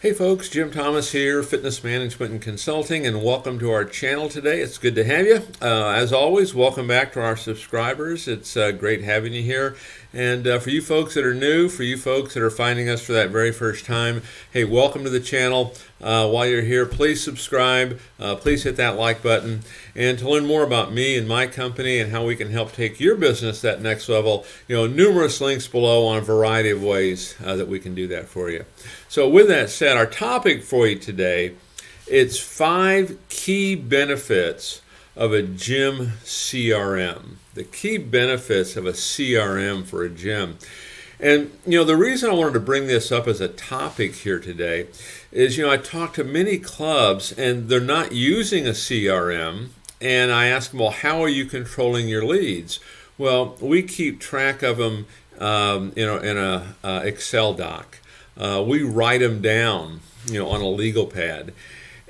Hey folks, Jim Thomas here, Fitness Management and Consulting, and welcome to our channel today. It's good to have you. Uh, as always, welcome back to our subscribers. It's uh, great having you here. And uh, for you folks that are new, for you folks that are finding us for that very first time, hey, welcome to the channel. Uh, while you're here, please subscribe, uh, please hit that like button. And to learn more about me and my company and how we can help take your business that next level, you know, numerous links below on a variety of ways uh, that we can do that for you. So with that said, our topic for you today, it's five key benefits of a gym CRM. The key benefits of a CRM for a gym. And, you know, the reason I wanted to bring this up as a topic here today is, you know, I talk to many clubs and they're not using a CRM. And I ask them, well, how are you controlling your leads? Well, we keep track of them, um, you know, in a uh, Excel doc. Uh, we write them down, you know, on a legal pad.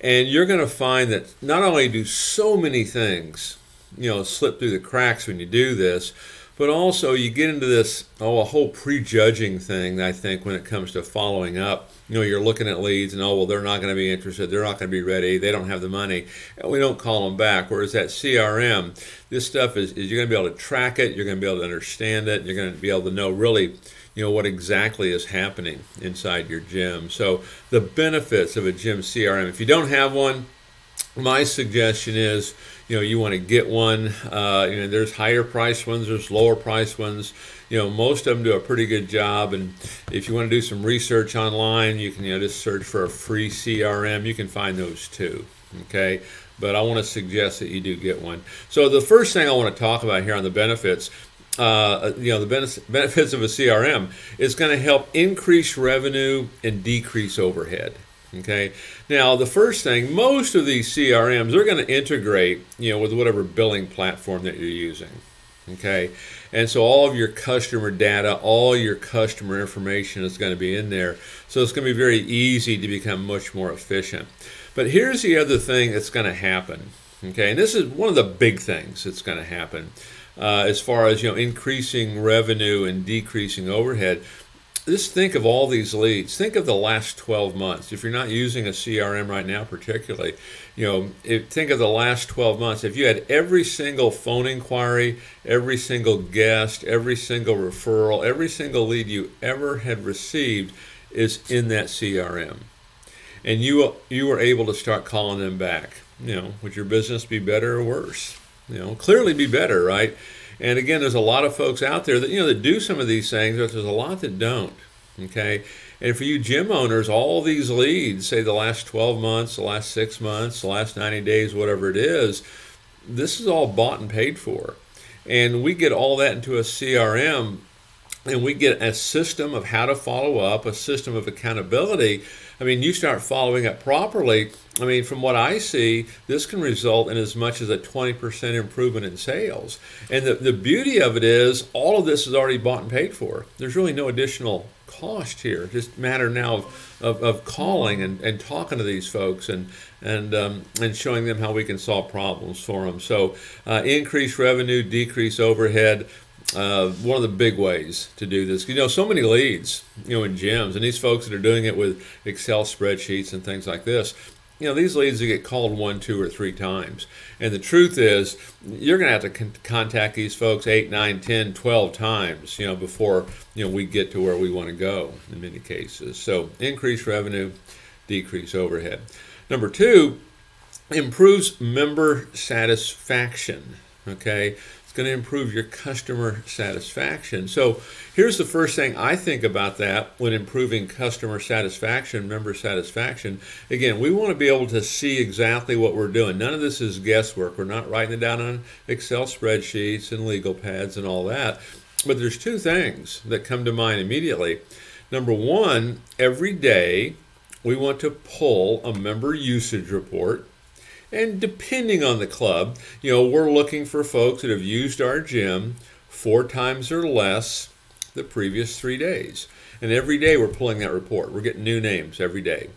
And you're going to find that not only do so many things, you know, slip through the cracks when you do this, but also you get into this, oh, a whole prejudging thing, I think, when it comes to following up. You know, you're looking at leads and, oh, well, they're not going to be interested. They're not going to be ready. They don't have the money. And we don't call them back. Whereas that CRM, this stuff is, is you're going to be able to track it. You're going to be able to understand it. You're going to be able to know really you know what exactly is happening inside your gym. So the benefits of a gym CRM. If you don't have one, my suggestion is you know you want to get one. Uh, you know there's higher price ones, there's lower price ones. You know most of them do a pretty good job. And if you want to do some research online, you can you know just search for a free CRM. You can find those too. Okay. But I want to suggest that you do get one. So the first thing I want to talk about here on the benefits uh, you know, the benefits of a CRM is going to help increase revenue and decrease overhead. Okay. Now, the first thing, most of these CRMs are going to integrate, you know, with whatever billing platform that you're using. Okay. And so all of your customer data, all your customer information is going to be in there. So it's going to be very easy to become much more efficient. But here's the other thing that's going to happen. Okay. And this is one of the big things that's going to happen uh, as far as you know increasing revenue and decreasing overhead just think of all these leads. Think of the last 12 months. If you're not using a crm right now particularly you know if, think of the last 12 months. If you had every single phone inquiry every single guest every single referral every single lead you ever had received is in that crm and you you were able to start calling them back you know would your business be better or worse? You know, clearly be better, right? And again, there's a lot of folks out there that you know that do some of these things, but there's a lot that don't. Okay, and for you gym owners, all these leads, say the last 12 months, the last six months, the last 90 days, whatever it is, this is all bought and paid for, and we get all that into a CRM, and we get a system of how to follow up, a system of accountability I mean, you start following up properly. I mean, from what I see, this can result in as much as a 20% improvement in sales. And the, the beauty of it is, all of this is already bought and paid for. There's really no additional cost here. Just matter now of, of, of calling and, and talking to these folks and and um, and showing them how we can solve problems for them. So uh, increase revenue, decrease overhead uh, one of the big ways to do this. You know, so many leads, you know, in gyms, and these folks that are doing it with Excel spreadsheets and things like this. You know, these leads get called one, two, or three times. And the truth is, you're going to have to con- contact these folks eight, nine, ten, twelve times, you know, before, you know, we get to where we want to go in many cases. So increase revenue, decrease overhead. Number two, improves member satisfaction. Okay, going to improve your customer satisfaction. So here's the first thing I think about that when improving customer satisfaction, member satisfaction. Again, we want to be able to see exactly what we're doing. None of this is guesswork. We're not writing it down on Excel spreadsheets and legal pads and all that. But there's two things that come to mind immediately. Number one, every day we want to pull a member usage report and depending on the club, you know, we're looking for folks that have used our gym four times or less the previous three days. And every day we're pulling that report. We're getting new names every day.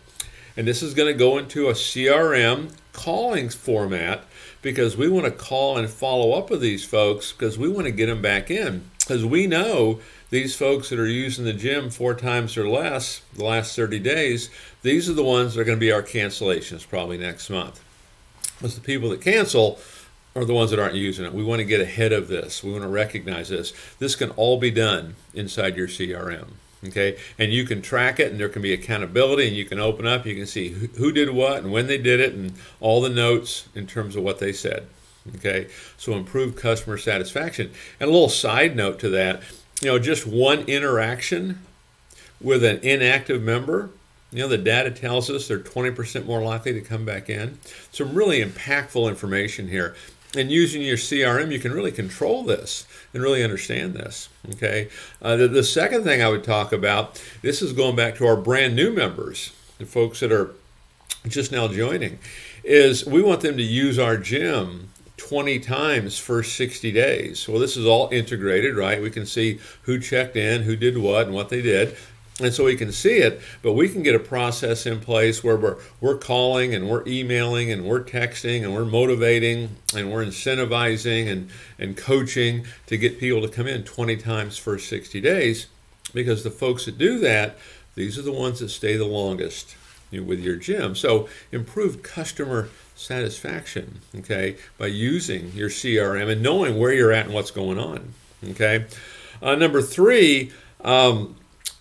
And this is going to go into a CRM calling format because we want to call and follow up with these folks because we want to get them back in. Because we know these folks that are using the gym four times or less the last 30 days, these are the ones that are going to be our cancellations probably next month. Because the people that cancel are the ones that aren't using it. We want to get ahead of this. We want to recognize this. This can all be done inside your CRM. Okay, and you can track it, and there can be accountability, and you can open up. You can see who, who did what and when they did it, and all the notes in terms of what they said. Okay, so improved customer satisfaction. And a little side note to that, you know, just one interaction with an inactive member you know, the data tells us they're 20% more likely to come back in. Some really impactful information here and using your CRM, you can really control this and really understand this. Okay. Uh, the, the second thing I would talk about, this is going back to our brand new members, the folks that are just now joining, is we want them to use our gym 20 times for 60 days. Well, this is all integrated, right? We can see who checked in, who did what, and what they did and so we can see it but we can get a process in place where we're we're calling and we're emailing and we're texting and we're motivating and we're incentivizing and and coaching to get people to come in 20 times for 60 days because the folks that do that these are the ones that stay the longest you know, with your gym. So improved customer satisfaction okay by using your crm and knowing where you're at and what's going on okay? Uh, number three um,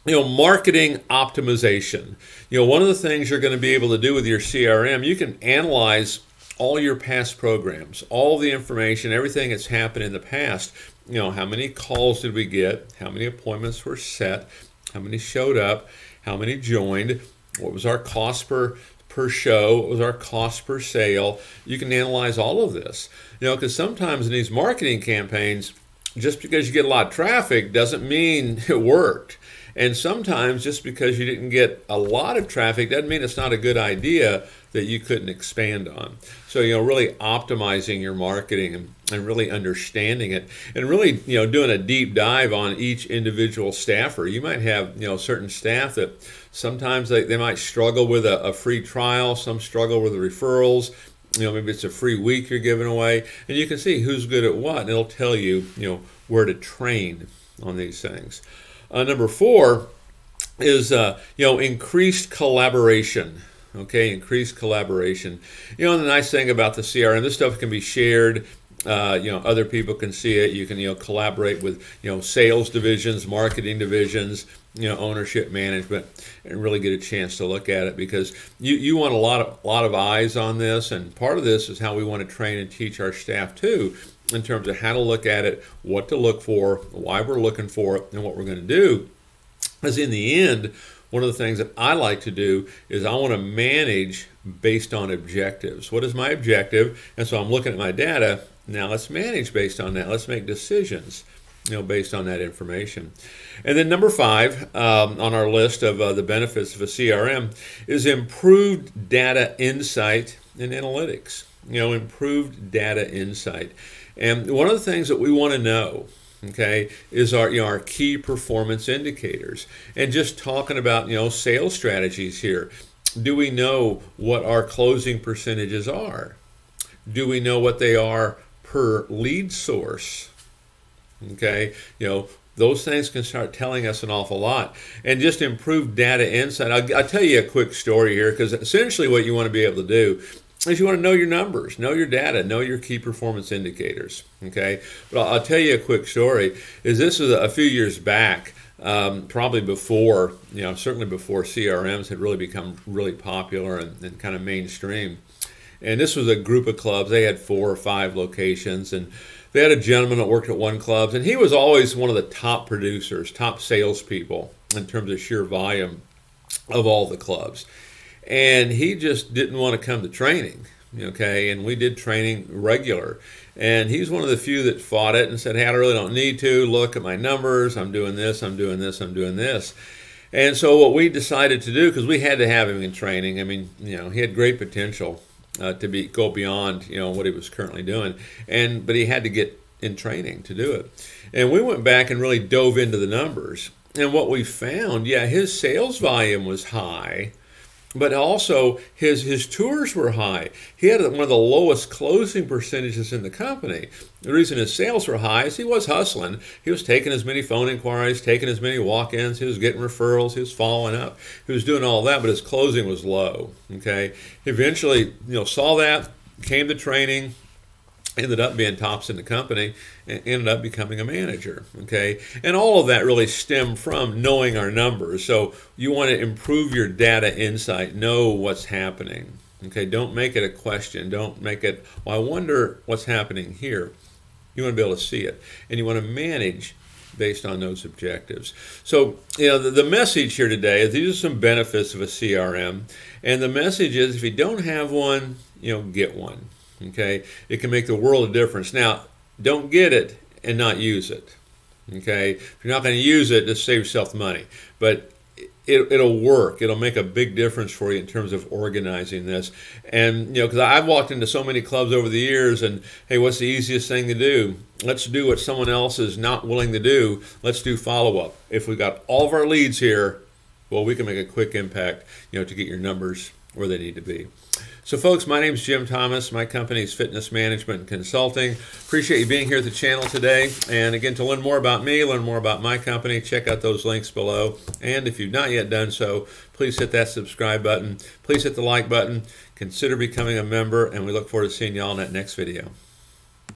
you know marketing optimization. You know one of the things you're going to be able to do with your crm you can analyze all your past programs all the information everything that's happened in the past. You know how many calls did we get? How many appointments were set? How many showed up? How many joined? What was our cost per per show? What was our cost per sale? You can analyze all of this. You know because sometimes in these marketing campaigns just because you get a lot of traffic doesn't mean it worked and sometimes just because you didn't get a lot of traffic doesn't mean it's not a good idea that you couldn't expand on. So, you know, really optimizing your marketing and, and really understanding it and really, you know, doing a deep dive on each individual staffer. You might have, you know, certain staff that sometimes they, they might struggle with a, a free trial, some struggle with the referrals you know maybe it's a free week you're giving away and you can see who's good at what and it'll tell you you know where to train on these things uh, number four is uh, you know increased collaboration. Okay, increased collaboration. You know, the nice thing about the CRM, this stuff can be shared. Uh, you know, other people can see it. You can you know collaborate with you know sales divisions, marketing divisions, you know ownership management, and really get a chance to look at it because you, you want a lot of lot of eyes on this, and part of this is how we want to train and teach our staff too in terms of how to look at it, what to look for, why we're looking for it, and what we're going to do. Because in the end, one of the things that I like to do is I want to manage based on objectives. What is my objective? And so I'm looking at my data. Now let's manage based on that. Let's make decisions, you know, based on that information. And then number five um, on our list of uh, the benefits of a CRM is improved data insight and analytics. You know, improved data insight. And one of the things that we want to know, okay, is our you know, our key performance indicators. And just talking about you know sales strategies here. Do we know what our closing percentages are? Do we know what they are per lead source? Okay, you know those things can start telling us an awful lot and just improve data insight. I'll, I'll tell you a quick story here because essentially what you want to be able to do is you want to know your numbers, know your data, know your key performance indicators. Okay, but I'll, I'll tell you a quick story. Is this was a few years back, um, probably before you know, certainly before CRMs had really become really popular and, and kind of mainstream. And this was a group of clubs. They had four or five locations, and they had a gentleman that worked at one club, and he was always one of the top producers, top salespeople in terms of sheer volume of all the clubs and he just didn't want to come to training okay? And we did training regular. And he's one of the few that fought it and said hey i really don't need to. Look at my numbers. I'm doing this i'm doing this i'm doing this. And so what we decided to do because we had to have him in training i mean you know he had great potential uh, to be go beyond you know what he was currently doing. And but he had to get in training to do it. And we went back and really dove into the numbers. And what we found yeah his sales volume was high but also his his tours were high. He had one of the lowest closing percentages in the company. The reason his sales were high is he was hustling. He was taking as many phone inquiries, taking as many walk-ins. He was getting referrals. He was following up. He was doing all that, but his closing was low. Okay. Eventually, you know, saw that, came to training, ended up being tops in the company and ended up becoming a manager okay? And all of that really stemmed from knowing our numbers. So you want to improve your data insight know what's happening okay? Don't make it a question. Don't make it well i wonder what's happening here. You want to be able to see it and you want to manage based on those objectives. So you know the, the message here today is these are some benefits of a crm and the message is if you don't have one you know get one Okay, it can make the world of difference. Now, don't get it and not use it. Okay, if you're not going to use it, just save yourself the money. But it, will work. It'll make a big difference for you in terms of organizing this. And you know, because I've walked into so many clubs over the years, and hey, what's the easiest thing to do? Let's do what someone else is not willing to do. Let's do follow up. If we've got all of our leads here, well, we can make a quick impact. You know, to get your numbers where they need to be. So, folks, my name is Jim Thomas. My company is Fitness Management and Consulting. Appreciate you being here at the channel today. And again, to learn more about me, learn more about my company, check out those links below. And if you've not yet done so, please hit that subscribe button. Please hit the like button. Consider becoming a member, and we look forward to seeing you all in that next video.